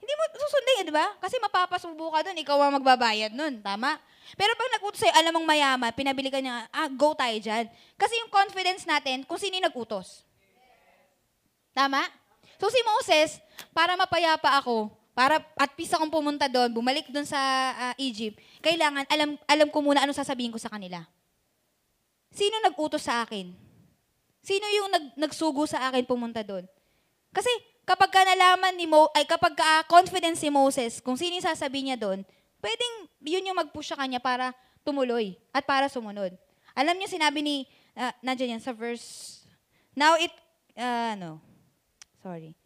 Hindi mo susundin, di ba? Kasi mapapasubo ka doon, ikaw ang magbabayad nun, tama? Pero pag nag-utos sa'yo, alam mong mayaman, pinabili ka niya, ah, go tayo dyan. Kasi yung confidence natin, kung sino yung nag-utos. Tama? So si Moses, para mapayapa ako, para at peace akong pumunta doon, bumalik doon sa ah, Egypt, kailangan alam alam ko muna ano sasabihin ko sa kanila. Sino nag-utos sa akin? Sino yung nag, nagsugo sa akin pumunta doon? Kasi kapag ka nalaman ni Mo, ay kapag ka, ah, confidence si Moses, kung sino yung sasabihin niya doon, pwedeng yun yung mag-push sa kanya para tumuloy at para sumunod. Alam niyo sinabi ni, uh, nandiyan yan sa verse, now it, uh, no, sorry.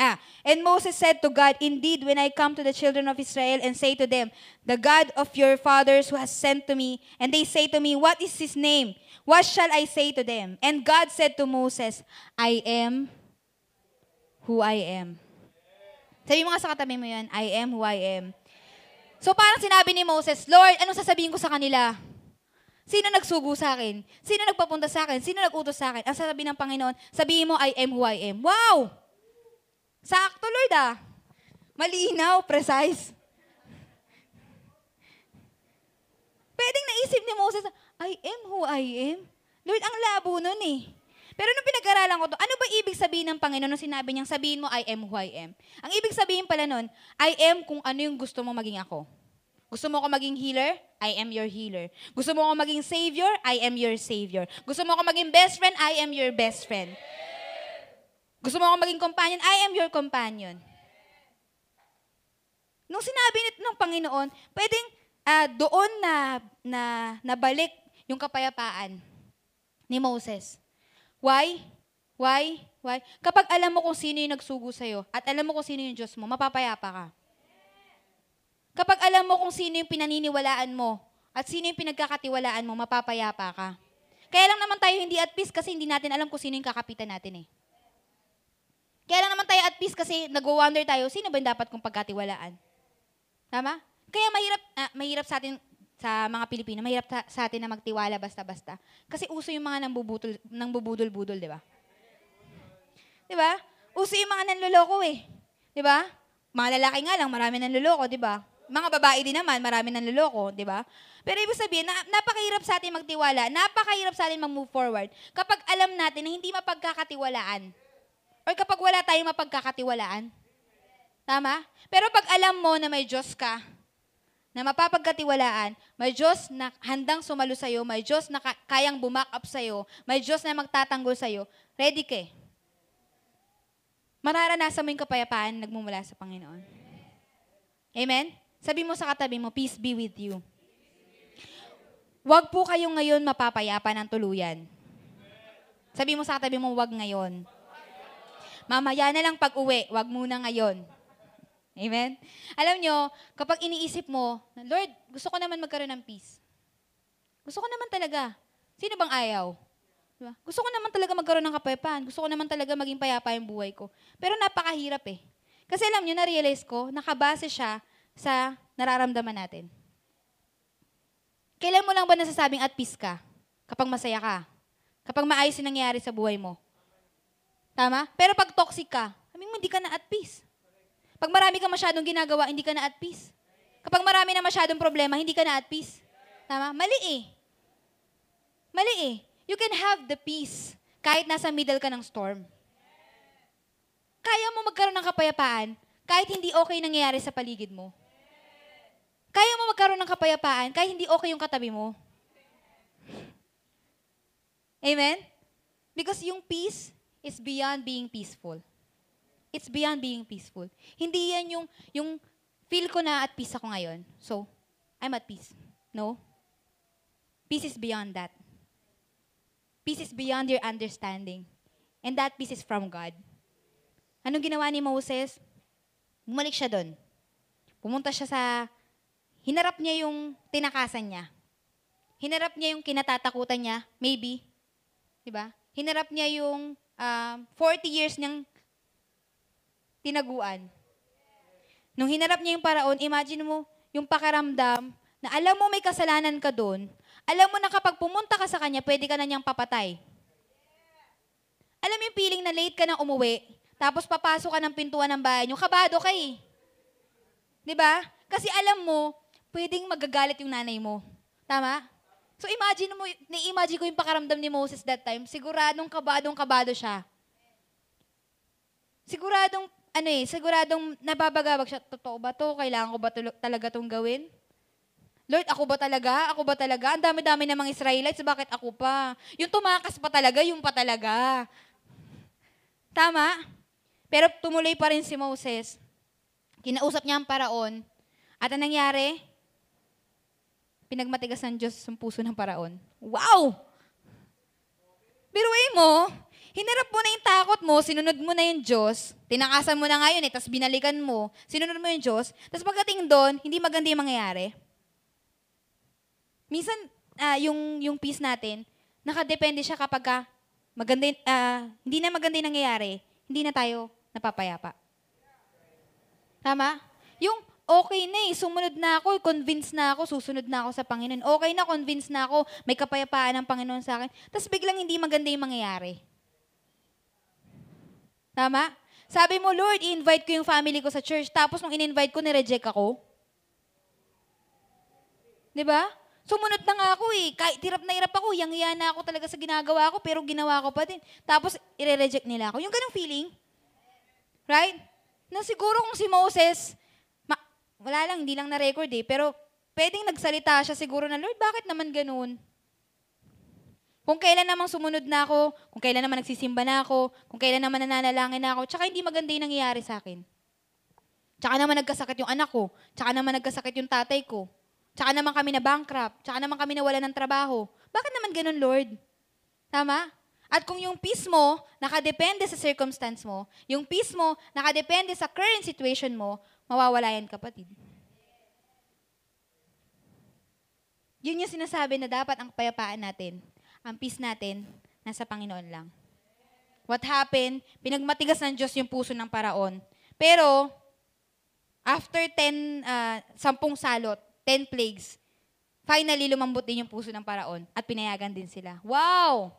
Ah, and Moses said to God, Indeed, when I come to the children of Israel and say to them, The God of your fathers who has sent to me, and they say to me, What is his name? What shall I say to them? And God said to Moses, I am who I am. Sabi mo nga sa katabi mo yan, I am who I am. So parang sinabi ni Moses, Lord, anong sasabihin ko sa kanila? Sino nagsugo sa akin? Sino nagpapunta sa akin? Sino nagutos sa akin? Ang sasabihin ng Panginoon, sabihin mo, I am who I am. Wow! Sakto, Lord ah. Malinaw, precise. Pwedeng naisip ni Moses, I am who I am. Lord, ang labo nun eh. Pero nung pinag-aralan ko to, ano ba ibig sabihin ng Panginoon nung sinabi niyang sabihin mo, I am who I am? Ang ibig sabihin pala nun, I am kung ano yung gusto mo maging ako. Gusto mo ako maging healer? I am your healer. Gusto mo ako maging savior? I am your savior. Gusto mo ako maging best friend? I am your best friend. Gusto mo ako maging companion? I am your companion. Nung sinabi ng Panginoon, pwedeng ah, doon na, na nabalik yung kapayapaan ni Moses. Why? Why? Why? Kapag alam mo kung sino yung nagsugo sa'yo at alam mo kung sino yung Diyos mo, mapapayapa ka. Kapag alam mo kung sino yung pinaniniwalaan mo at sino yung pinagkakatiwalaan mo, mapapayapa ka. Kaya lang naman tayo hindi at peace kasi hindi natin alam kung sino yung kakapitan natin eh. Kaya lang naman tayo at peace kasi nag-wonder tayo, sino ba yung dapat kong pagkatiwalaan? Tama? Kaya mahirap, ah, mahirap sa atin, sa mga Pilipino, mahirap ta- sa atin na magtiwala basta-basta. Kasi uso yung mga nambubutol, nangbubudol-budol, di ba? Di ba? Uso yung mga nanloloko eh. Di ba? Mga lalaki nga lang, marami nanloloko, di ba? mga babae din naman, marami nang loloko, di ba? Pero ibig sabihin, na, napakahirap sa atin magtiwala, napakahirap sa atin mag-move forward kapag alam natin na hindi mapagkakatiwalaan. Or kapag wala tayong mapagkakatiwalaan. Tama? Pero pag alam mo na may Diyos ka, na mapapagkatiwalaan, may Diyos na handang sumalo sa'yo, may Diyos na ka- kayang bumak up sa'yo, may Diyos na magtatanggol sa'yo, ready ka eh. Mararanasan mo yung kapayapaan nagmumula sa Panginoon. Amen? Sabi mo sa katabi mo, peace be with you. Huwag po kayong ngayon mapapayapa ng tuluyan. Sabi mo sa katabi mo, huwag ngayon. Mamaya na lang pag uwi, huwag muna ngayon. Amen? Alam nyo, kapag iniisip mo, Lord, gusto ko naman magkaroon ng peace. Gusto ko naman talaga. Sino bang ayaw? Diba? Gusto ko naman talaga magkaroon ng kapayapaan. Gusto ko naman talaga maging payapa yung buhay ko. Pero napakahirap eh. Kasi alam nyo, na-realize ko, nakabase siya sa nararamdaman natin. Kailan mo lang ba nasasabing at peace ka? Kapag masaya ka? Kapag maayos yung nangyayari sa buhay mo? Tama? Pero pag toxic ka, sabi mo, hindi ka na at peace. Pag marami ka masyadong ginagawa, hindi ka na at peace. Kapag marami na masyadong problema, hindi ka na at peace. Tama? Mali eh. Mali eh. You can have the peace kahit nasa middle ka ng storm. Kaya mo magkaroon ng kapayapaan kahit hindi okay nangyayari sa paligid mo. Kaya mo magkaroon ng kapayapaan kahit hindi okay yung katabi mo. Amen? Because yung peace is beyond being peaceful. It's beyond being peaceful. Hindi yan yung, yung feel ko na at peace ako ngayon. So, I'm at peace. No. Peace is beyond that. Peace is beyond your understanding. And that peace is from God. Anong ginawa ni Moses? Bumalik siya doon. Pumunta siya sa, hinarap niya yung tinakasan niya. Hinarap niya yung kinatatakutan niya, maybe. Diba? Hinarap niya yung um, 40 years niyang tinaguan. Nung hinarap niya yung paraon, imagine mo yung pakiramdam na alam mo may kasalanan ka doon, alam mo na kapag pumunta ka sa kanya, pwede ka na niyang papatay. Alam yung feeling na late ka na umuwi, tapos papasok ka ng pintuan ng bahay niyo, kabado ka eh. Ba? Kasi alam mo, pwedeng magagalit yung nanay mo. Tama? So imagine mo, na-imagine ko yung pakaramdam ni Moses that time, siguradong kabadong kabado siya. Siguradong, ano eh, siguradong nababagabag siya, totoo ba to? Kailangan ko ba tulo- talaga tong gawin? Lord, ako ba talaga? Ako ba talaga? Ang dami-dami namang Israelites, bakit ako pa? Yung tumakas pa talaga, yung pa talaga. Tama? Pero tumuloy pa rin si Moses. Kinausap niya ang paraon. At ang nangyari? Pinagmatigas ng Diyos ang puso ng paraon. Wow! Biruin mo, hinarap mo na yung takot mo, sinunod mo na yung Diyos, tinakasan mo na ngayon eh, tapos binalikan mo, sinunod mo yung Diyos, tapos pagdating doon, hindi maganda yung mangyayari. Minsan, ah, yung, yung peace natin, nakadepende siya kapag ka maganda, ah, hindi na maganda yung nangyayari, hindi na tayo napapayapa. Tama? Yung okay na eh, sumunod na ako, convinced na ako, susunod na ako sa Panginoon. Okay na, convinced na ako, may kapayapaan ng Panginoon sa akin. Tapos biglang hindi maganda yung mangyayari. Tama? Sabi mo, Lord, i-invite ko yung family ko sa church. Tapos nung in-invite ko, nireject ako. Di ba? Sumunod na nga ako eh. Kahit hirap na hirap ako, yang na ako talaga sa ginagawa ko, pero ginawa ko pa din. Tapos, i-reject nila ako. Yung ganong feeling. Right? Na siguro kung si Moses, wala lang, hindi lang na-record eh, pero pwedeng nagsalita siya siguro na, Lord, bakit naman ganun? Kung kailan namang sumunod na ako, kung kailan naman nagsisimba na ako, kung kailan naman nananalangin na ako, tsaka hindi maganda yung nangyayari sa akin. Tsaka naman nagkasakit yung anak ko, tsaka naman nagkasakit yung tatay ko, tsaka naman kami na bankrupt, tsaka naman kami nawala ng trabaho. Bakit naman ganun, Lord? Tama? At kung yung peace mo, nakadepende sa circumstance mo, yung peace mo, nakadepende sa current situation mo, mawawala yan, kapatid. Yun yung sinasabi na dapat ang kapayapaan natin, ang peace natin, nasa Panginoon lang. What happened? Pinagmatigas ng Diyos yung puso ng paraon. Pero, after 10, ah, sampung salot, 10 plagues, finally lumambot din yung puso ng paraon at pinayagan din sila. Wow!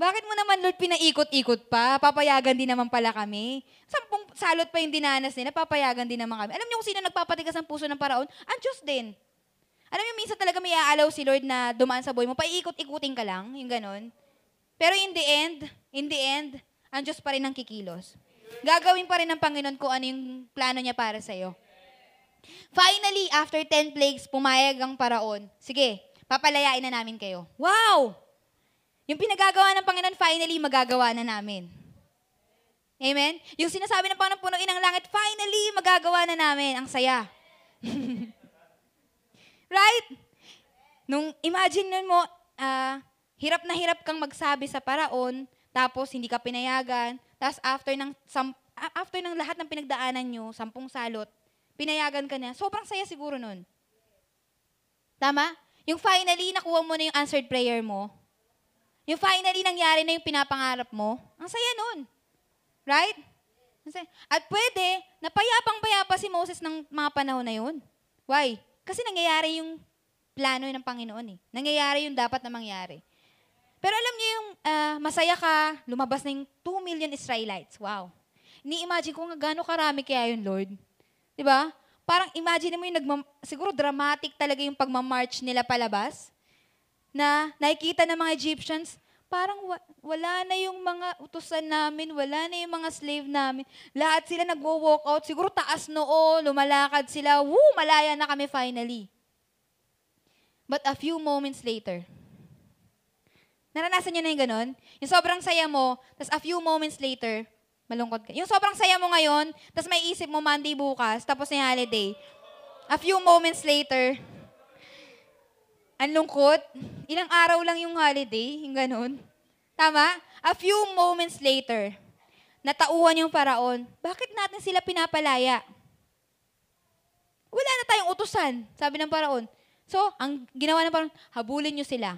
Bakit mo naman, Lord, pinaikot-ikot pa? Papayagan din naman pala kami. Sampung salot pa yung dinanas nila, papayagan din naman kami. Alam niyo kung sino nagpapatigas ng puso ng paraon? Ang Diyos din. Alam niyo, minsan talaga may aalaw si Lord na dumaan sa buhay mo, paiikot-ikutin ka lang, yung ganon. Pero in the end, in the end, ang Diyos pa rin ang kikilos. Gagawin pa rin ng Panginoon kung ano yung plano niya para sa'yo. Finally, after 10 plagues, pumayag ang paraon. Sige, papalayain na namin kayo. Wow! Yung pinagagawa ng Panginoon, finally, magagawa na namin. Amen? Yung sinasabi ng Panginoon, punuin ang langit, finally, magagawa na namin. Ang saya. <laughs> right? Nung imagine nun mo, ah, hirap na hirap kang magsabi sa paraon, tapos hindi ka pinayagan, tapos after ng, sam, after ng lahat ng pinagdaanan nyo, sampung salot, pinayagan ka na, sobrang saya siguro nun. Tama? Yung finally, nakuha mo na yung answered prayer mo, yung finally nangyari na yung pinapangarap mo, ang saya nun. Right? At pwede, napayapang-payapa si Moses ng mga panahon na yun. Why? Kasi nangyayari yung plano ng Panginoon eh. Nangyayari yung dapat na mangyari. Pero alam niyo yung ah, masaya ka, lumabas na yung 2 million Israelites. Wow. Ni-imagine ko nga gano'ng karami kaya yun, Lord. Di ba? Parang imagine mo yung nagmam- siguro dramatic talaga yung pagmamarch nila palabas na nakikita ng mga Egyptians, parang wa- wala na yung mga utusan namin, wala na yung mga slave namin. Lahat sila nagwo-walk out, siguro taas noo, lumalakad sila, woo, malaya na kami finally. But a few moments later, naranasan niyo na yung ganon? Yung sobrang saya mo, tapos a few moments later, malungkot ka. Yung sobrang saya mo ngayon, tapos may isip mo Monday bukas, tapos yung holiday. A few moments later, ang lungkot. Ilang araw lang yung holiday, yung ganun. Tama? A few moments later, natauhan yung paraon. Bakit natin sila pinapalaya? Wala na tayong utusan, sabi ng paraon. So, ang ginawa ng paraon, habulin nyo sila.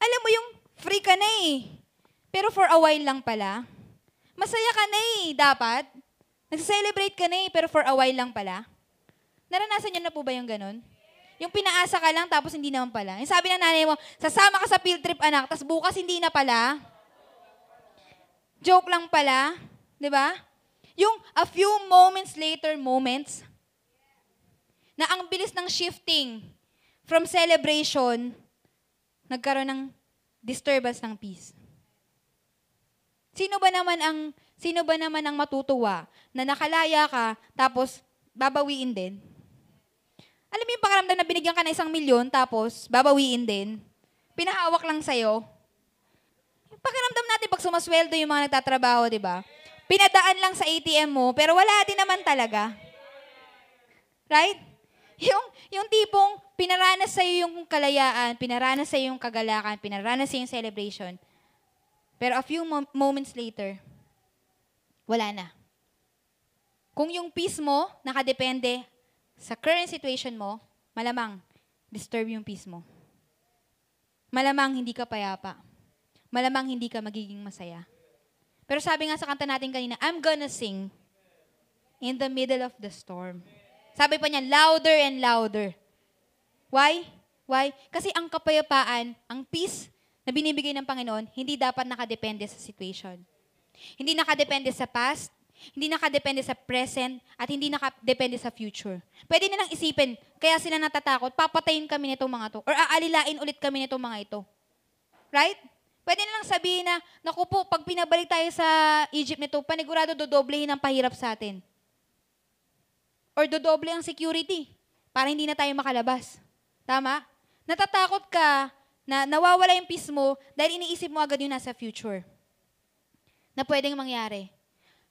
Alam mo yung free ka na eh. Pero for a while lang pala. Masaya ka na eh, dapat. Nagsa-celebrate ka na eh, pero for a while lang pala. Naranasan nyo na po ba yung ganun? Yung pinaasa ka lang, tapos hindi naman pala. Yung sabi ng nanay mo, sasama ka sa field trip, anak, tapos bukas hindi na pala. Joke lang pala. Di ba? Yung a few moments later moments, na ang bilis ng shifting from celebration, nagkaroon ng disturbance ng peace. Sino ba naman ang sino ba naman ang matutuwa na nakalaya ka tapos babawiin din? Alam mo yung pakiramdam na binigyan ka na isang milyon, tapos babawiin din. Pinahawak lang sa'yo. Yung pakiramdam natin pag sumasweldo yung mga nagtatrabaho, di ba? Pinadaan lang sa ATM mo, pero wala din naman talaga. Right? Yung, yung tipong pinaranas sa'yo yung kalayaan, pinaranas sa'yo yung kagalakan, pinaranas sa'yo yung celebration. Pero a few mo- moments later, wala na. Kung yung peace mo nakadepende sa current situation mo, malamang disturb yung peace mo. Malamang hindi ka payapa. Malamang hindi ka magiging masaya. Pero sabi nga sa kanta natin kanina, I'm gonna sing in the middle of the storm. Sabi pa niya, louder and louder. Why? Why? Kasi ang kapayapaan, ang peace na binibigay ng Panginoon, hindi dapat nakadepende sa situation. Hindi nakadepende sa past, hindi nakadepende sa present, at hindi nakadepende sa future. Pwede nilang isipin, kaya sila natatakot, papatayin kami nitong mga to, or aalilain ulit kami nitong mga ito. Right? Pwede nilang sabihin na, naku po, pag pinabalik tayo sa Egypt nito, panigurado dodoblehin ang pahirap sa atin. Or dodoble ang security para hindi na tayo makalabas. Tama? Natatakot ka na nawawala yung peace mo dahil iniisip mo agad yung nasa future na pwedeng mangyari.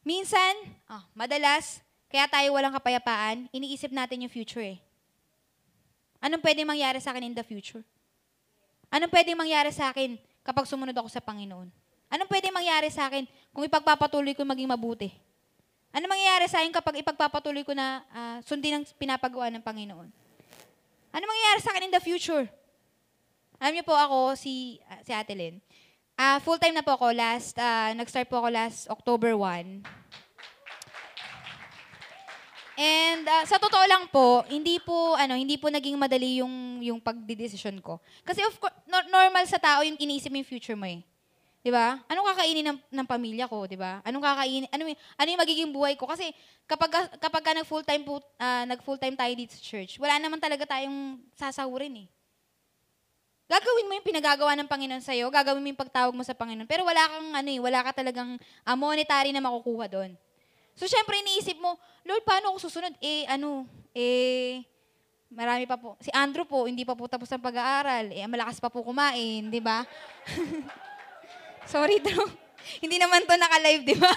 Minsan, ah, madalas, kaya tayo walang kapayapaan, iniisip natin yung future eh. Anong pwedeng mangyari sa akin in the future? Anong pwedeng mangyari sa akin kapag sumunod ako sa Panginoon? Anong pwedeng mangyari sa akin kung ipagpapatuloy ko maging mabuti? Ano mangyayari sa akin kapag ipagpapatuloy ko na ah, sundin ang pinapagawa ng Panginoon? Ano mangyayari sa akin in the future? Alam niyo po ako, si, ah, si Ate Lynn, Ah, full-time na po ako last, ah, nag-start po ako last October 1. And ah, sa totoo lang po, hindi po ano, hindi po naging madali yung yung pagdedesisyon ko. Kasi of course, nor- normal sa tao yung iniisip mo yung future mo eh. 'Di ba? Anong kakainin ng, ng pamilya ko, 'di ba? Anong kakainin ano ano yung magiging buhay ko kasi kapag ka- kapag ka nag full-time po ah, nag full-time tayo dito sa church, wala naman talaga tayong sasahurin eh. Gagawin mo yung pinagagawa ng Panginoon sa'yo, gagawin mo yung pagtawag mo sa Panginoon, pero wala kang ano eh, wala ka talagang ah, monetary na makukuha doon. So, syempre, iniisip mo, Lord, paano ako susunod? Eh, ano, eh, marami pa po. Si Andrew po, hindi pa po tapos ang pag-aaral. Eh, malakas pa po kumain, di ba? <laughs> Sorry, Drew. <laughs> hindi naman to naka-live, di ba?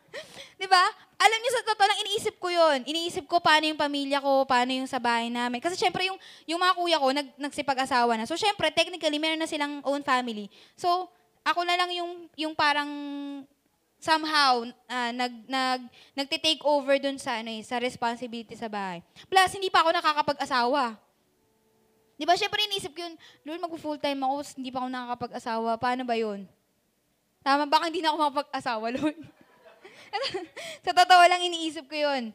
<laughs> di ba? Alam niyo, sa totoo lang, iniisip ko yon. Iniisip ko paano yung pamilya ko, paano yung sa bahay namin. Kasi syempre, yung, yung mga kuya ko, nag, nagsipag-asawa na. So, syempre, technically, meron na silang own family. So, ako na lang yung, yung parang somehow ah, nag nag nagte-take over dun sa ano eh, sa responsibility sa bahay. Plus hindi pa ako nakakapag-asawa. 'Di ba? Syempre iniisip ko yun, Lord, mag-full time ako, hindi pa ako nakakapag-asawa. Paano ba 'yun? Tama baka hindi na ako makapag-asawa, <laughs> Lord. <laughs> sa totoo lang iniisip ko 'yun.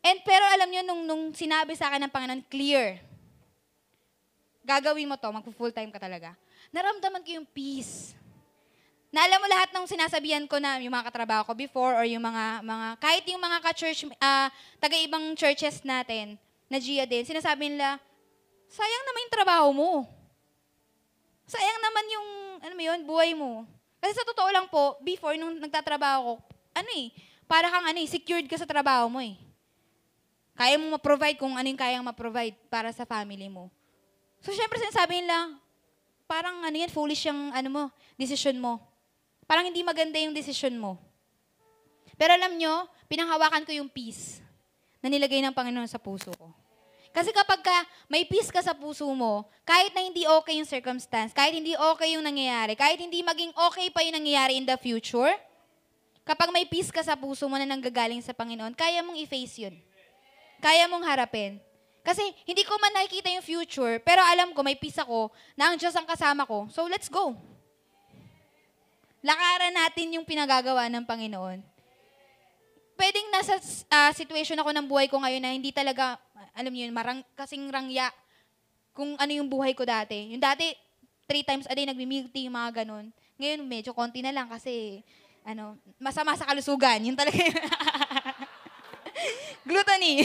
And pero alam niyo nung nung sinabi sa akin ng Panginoon, clear. Gagawin mo 'to, mag-full time ka talaga. Naramdaman ko yung peace. Na alam mo lahat ng sinasabihan ko na yung mga katrabaho ko before or yung mga, mga kahit yung mga ka-church, ah, taga-ibang churches natin, na Gia din, sinasabi nila, sayang naman yung trabaho mo. Sayang naman yung, ano mo yun, buhay mo. Kasi sa totoo lang po, before nung nagtatrabaho ko, ano eh, para kang ano eh, secured ka sa trabaho mo eh. Kaya mo ma-provide kung ano yung kayang ma-provide para sa family mo. So, syempre sinasabi nila, parang ano yan, foolish yung ano mo, decision mo. Parang hindi maganda yung decision mo. Pero alam nyo, pinanghawakan ko yung peace na nilagay ng Panginoon sa puso ko. Kasi kapag ka may peace ka sa puso mo, kahit na hindi okay yung circumstance, kahit hindi okay yung nangyayari, kahit hindi maging okay pa yung nangyayari in the future, kapag may peace ka sa puso mo na nanggagaling sa Panginoon, kaya mong i-face yun. Kaya mong harapin. Kasi hindi ko man nakikita yung future, pero alam ko, may peace ako, na ang Diyos ang kasama ko. So let's go. Lakaran natin yung pinagagawa ng Panginoon. Pwedeng nasa ah, situation ako ng buhay ko ngayon na hindi talaga, alam niyo yun, marang, kasing rangya kung ano yung buhay ko dati. Yung dati, three times a day nagmi-milk mga ganun. Ngayon, medyo konti na lang kasi, ano, masama sa kalusugan. Yun talaga yun. <laughs> Gluttony.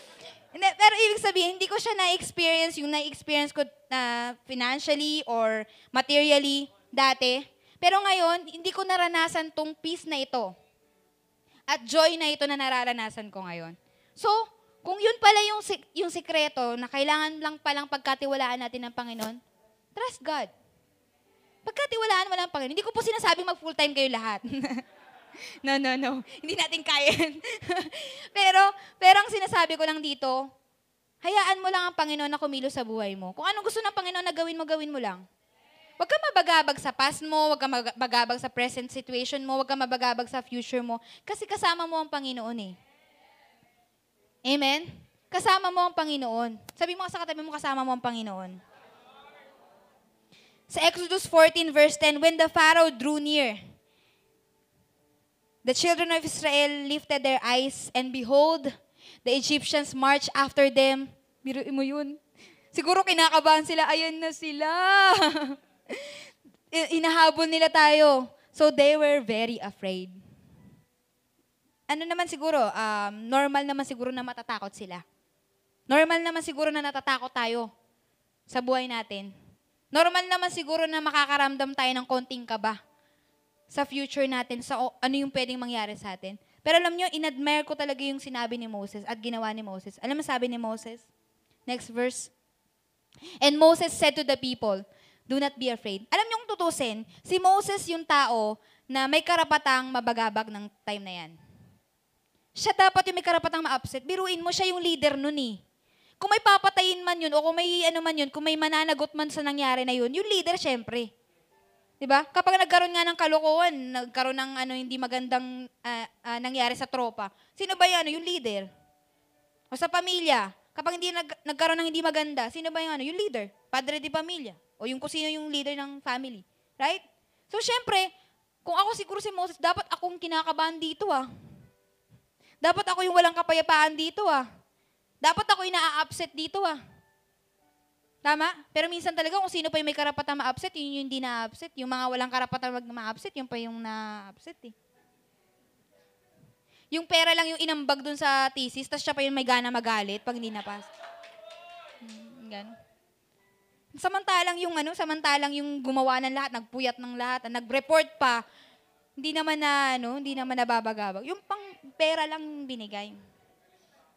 <laughs> Pero ibig sabihin, hindi ko siya na-experience yung na-experience ko na financially or materially dati. Pero ngayon, hindi ko naranasan tong peace na ito. At joy na ito na nararanasan ko ngayon. So, kung yun pala yung, yung sikreto na kailangan lang palang pagkatiwalaan natin ng Panginoon, trust God. Pagkatiwalaan mo lang ang Panginoon. Hindi ko po sinasabing mag full-time kayo lahat. <laughs> no, no, no. Hindi natin kaya. <laughs> pero, pero ang sinasabi ko lang dito, hayaan mo lang ang Panginoon na kumilos sa buhay mo. Kung anong gusto ng Panginoon na gawin mo, gawin mo lang. Huwag ka mabagabag sa past mo, huwag ka mabagabag sa present situation mo, huwag ka mabagabag sa future mo, kasi kasama mo ang Panginoon eh. Amen? Kasama mo ang Panginoon. Sabi mo sa katabi mo, kasama mo ang Panginoon. Sa Exodus 14 verse 10, When the Pharaoh drew near, the children of Israel lifted their eyes, and behold, the Egyptians marched after them. Biruin mo yun. Siguro kinakabahan sila, ayan na sila. <laughs> Inahabol nila tayo. So they were very afraid. Ano naman siguro, um, normal naman siguro na matatakot sila. Normal naman siguro na natatakot tayo sa buhay natin. Normal naman siguro na makakaramdam tayo ng konting kaba sa future natin, sa ano yung pwedeng mangyari sa atin. Pero alam nyo, inadmire ko talaga yung sinabi ni Moses at ginawa ni Moses. Alam mo sabi ni Moses? Next verse. And Moses said to the people, Do not be afraid. Alam niyo kung tutusin, si Moses yung tao na may karapatang mabagabag ng time na yan. Siya dapat yung may karapatang ma-upset. Biruin mo, siya yung leader nun eh. Kung may papatayin man yun, o kung may ano man yun, kung may mananagot man sa nangyari na yun, yung leader syempre. 'Di ba? Kapag nagkaroon nga ng kalokohan, nagkaroon ng ano hindi magandang ah, ah, nangyari sa tropa, sino ba 'yan? Yung leader. O sa pamilya, kapag hindi nag, nagkaroon ng hindi maganda, sino ba yung ano? Yung leader, padre di pamilya. O yung kung sino yung leader ng family. Right? So, syempre, kung ako siguro si Moses, dapat akong kinakabahan dito ah. Dapat ako yung walang kapayapaan dito ah. Dapat ako na-upset dito ah. Tama? Pero minsan talaga kung sino pa yung may karapatan ma-upset, yun yung hindi na-upset. Yung mga walang karapatan mag ma-upset, yun pa yung na-upset eh. Yung pera lang yung inambag dun sa thesis, tapos siya pa yung may gana magalit pag hindi napas. Hmm, ganun. Samantalang yung ano, samantalang yung gumawa ng lahat, nagpuyat ng lahat, nag-report pa, hindi naman na ano, hindi naman nababagabag. Yung pang pera lang binigay.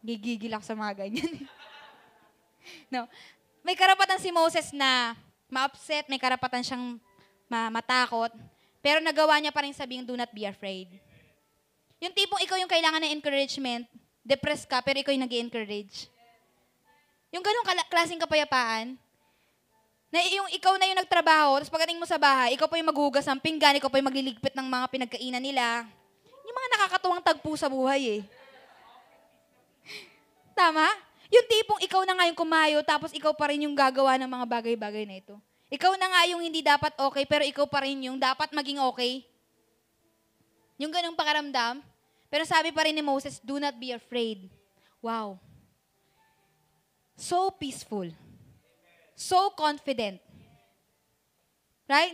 Gigigil ako sa mga ganyan. <laughs> no. May karapatan si Moses na ma-upset, may karapatan siyang ma- matakot, pero nagawa niya pa rin sabihin, do not be afraid. Yung tipong ikaw yung kailangan ng encouragement, depressed ka, pero ikaw yung nag encourage Yung ganong klaseng kapayapaan, na yung ikaw na yung nagtrabaho, tapos pagdating mo sa bahay, ikaw pa yung maghugas ng pinggan, ikaw pa yung magliligpit ng mga pinagkainan nila. Yung mga nakakatuwang tagpo sa buhay eh. Tama? Yung tipong ikaw na nga yung kumayo, tapos ikaw pa rin yung gagawa ng mga bagay-bagay na ito. Ikaw na nga yung hindi dapat okay, pero ikaw pa rin yung dapat maging okay. Yung ganong pakaramdam. Pero sabi pa rin ni Moses, do not be afraid. Wow. So peaceful. So confident. Right?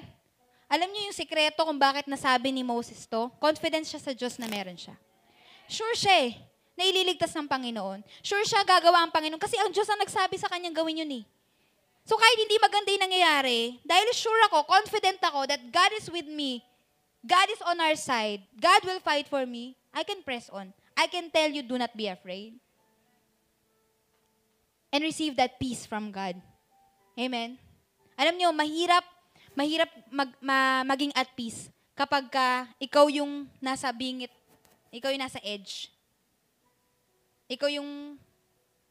Alam niyo yung sikreto kung bakit nasabi ni Moses to? Confident siya sa Diyos na meron siya. Sure siya eh na ililigtas ng Panginoon. Sure siya gagawa ang Panginoon kasi ang Diyos ang nagsabi sa kanyang gawin yun eh. So kahit hindi maganda yung nangyayari, dahil sure ako, confident ako that God is with me, God is on our side, God will fight for me, I can press on. I can tell you, do not be afraid. And receive that peace from God. Amen? Alam niyo, mahirap, mahirap mag, ma, maging at peace kapag ka ikaw yung nasa bingit, ikaw yung nasa edge ikaw yung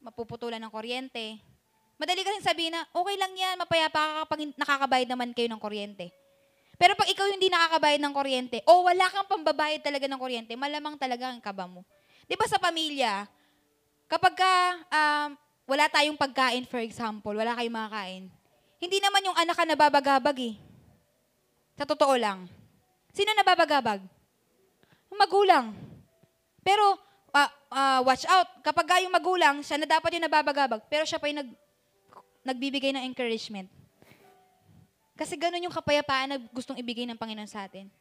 mapuputulan ng kuryente. Madali kasi sabihin na, okay lang yan, mapayapa ka kapag nakakabayad naman kayo ng kuryente. Pero pag ikaw hindi nakakabayad ng kuryente, o wala kang pambabayad talaga ng kuryente, malamang talaga ang kaba mo. Di ba sa pamilya, kapag ka, um, wala tayong pagkain, for example, wala kayong makakain, hindi naman yung anak ka nababagabag eh. Sa totoo lang. Sino nababagabag? Magulang. Pero, uh, uh, watch out. Kapag yung magulang, siya na dapat yung nababagabag, pero siya pa yung nag, nagbibigay ng encouragement. Kasi ganun yung kapayapaan na gustong ibigay ng Panginoon sa atin.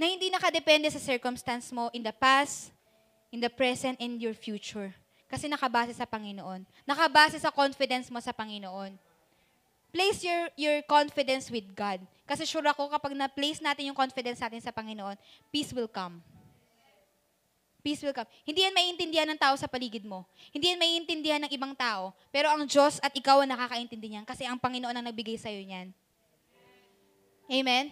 Na hindi nakadepende sa circumstance mo in the past, in the present, and your future. Kasi nakabase sa Panginoon. Nakabase sa confidence mo sa Panginoon. Place your, your confidence with God. Kasi sure ako, kapag na-place natin yung confidence natin sa Panginoon, peace will come peace will come. Hindi yan maiintindihan ng tao sa paligid mo. Hindi yan maiintindihan ng ibang tao. Pero ang Diyos at ikaw ang nakakaintindi niyan kasi ang Panginoon ang nagbigay sa'yo niyan. Amen?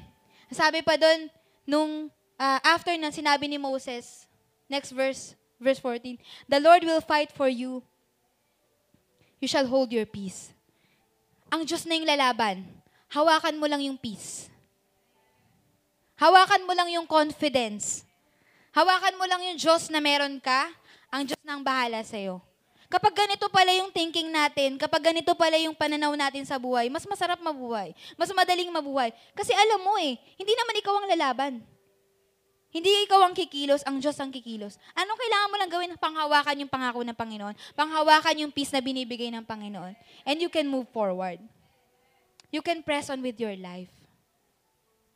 Sabi pa doon, nung uh, after na sinabi ni Moses, next verse, verse 14, The Lord will fight for you. You shall hold your peace. Ang Diyos na yung lalaban. Hawakan mo lang yung peace. Hawakan mo lang yung confidence. Hawakan mo lang yung Diyos na meron ka, ang Diyos na ang bahala sa'yo. Kapag ganito pala yung thinking natin, kapag ganito pala yung pananaw natin sa buhay, mas masarap mabuhay. Mas madaling mabuhay. Kasi alam mo eh, hindi naman ikaw ang lalaban. Hindi ikaw ang kikilos, ang Diyos ang kikilos. Anong kailangan mo lang gawin? Panghawakan yung pangako ng Panginoon. Panghawakan yung peace na binibigay ng Panginoon. And you can move forward. You can press on with your life.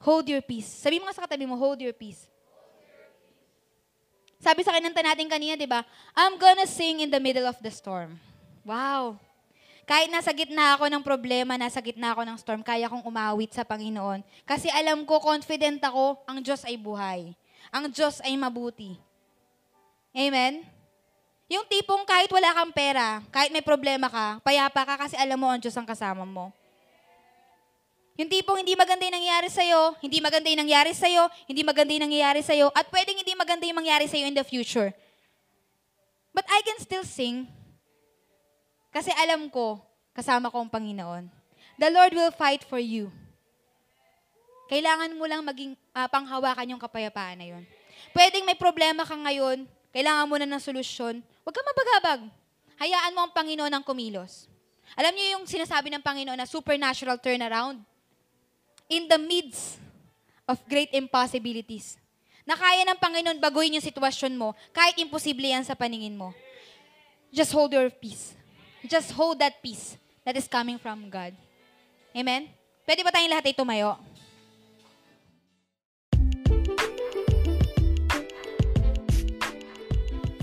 Hold your peace. Sabi mo nga sa katabi mo, hold your peace. Sabi sa kinanta natin kanina, di ba? I'm gonna sing in the middle of the storm. Wow. Kahit nasa gitna ako ng problema, nasa gitna ako ng storm, kaya kong umawit sa Panginoon. Kasi alam ko, confident ako, ang Diyos ay buhay. Ang Diyos ay mabuti. Amen? Yung tipong kahit wala kang pera, kahit may problema ka, payapa ka kasi alam mo ang Diyos ang kasama mo. Yung tipong hindi maganda yung nangyayari sa'yo, hindi maganda yung nangyayari sa'yo, hindi maganda yung nangyayari sa'yo, at pwedeng hindi maganda yung mangyari sa'yo in the future. But I can still sing kasi alam ko, kasama ko ang Panginoon. The Lord will fight for you. Kailangan mo lang maging uh, panghawakan yung kapayapaan na yun. Pwedeng may problema ka ngayon, kailangan mo na ng solusyon, huwag ka mabagabag. Hayaan mo ang Panginoon ang kumilos. Alam niyo yung sinasabi ng Panginoon na supernatural turnaround? In the midst of great impossibilities. na kaya ng Panginoon baguhin yung sitwasyon mo, kahit imposible yan sa paningin mo. Just hold your peace. Just hold that peace that is coming from God. Amen? Pwede ba tayong lahat ay tumayo?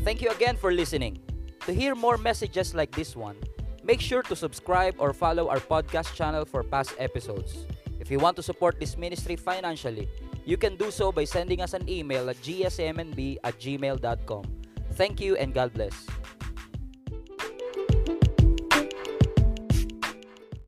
Thank you again for listening. To hear more messages like this one, make sure to subscribe or follow our podcast channel for past episodes. If you want to support this ministry financially, you can do so by sending us an email at gsmnb at gmail.com. Thank you and God bless.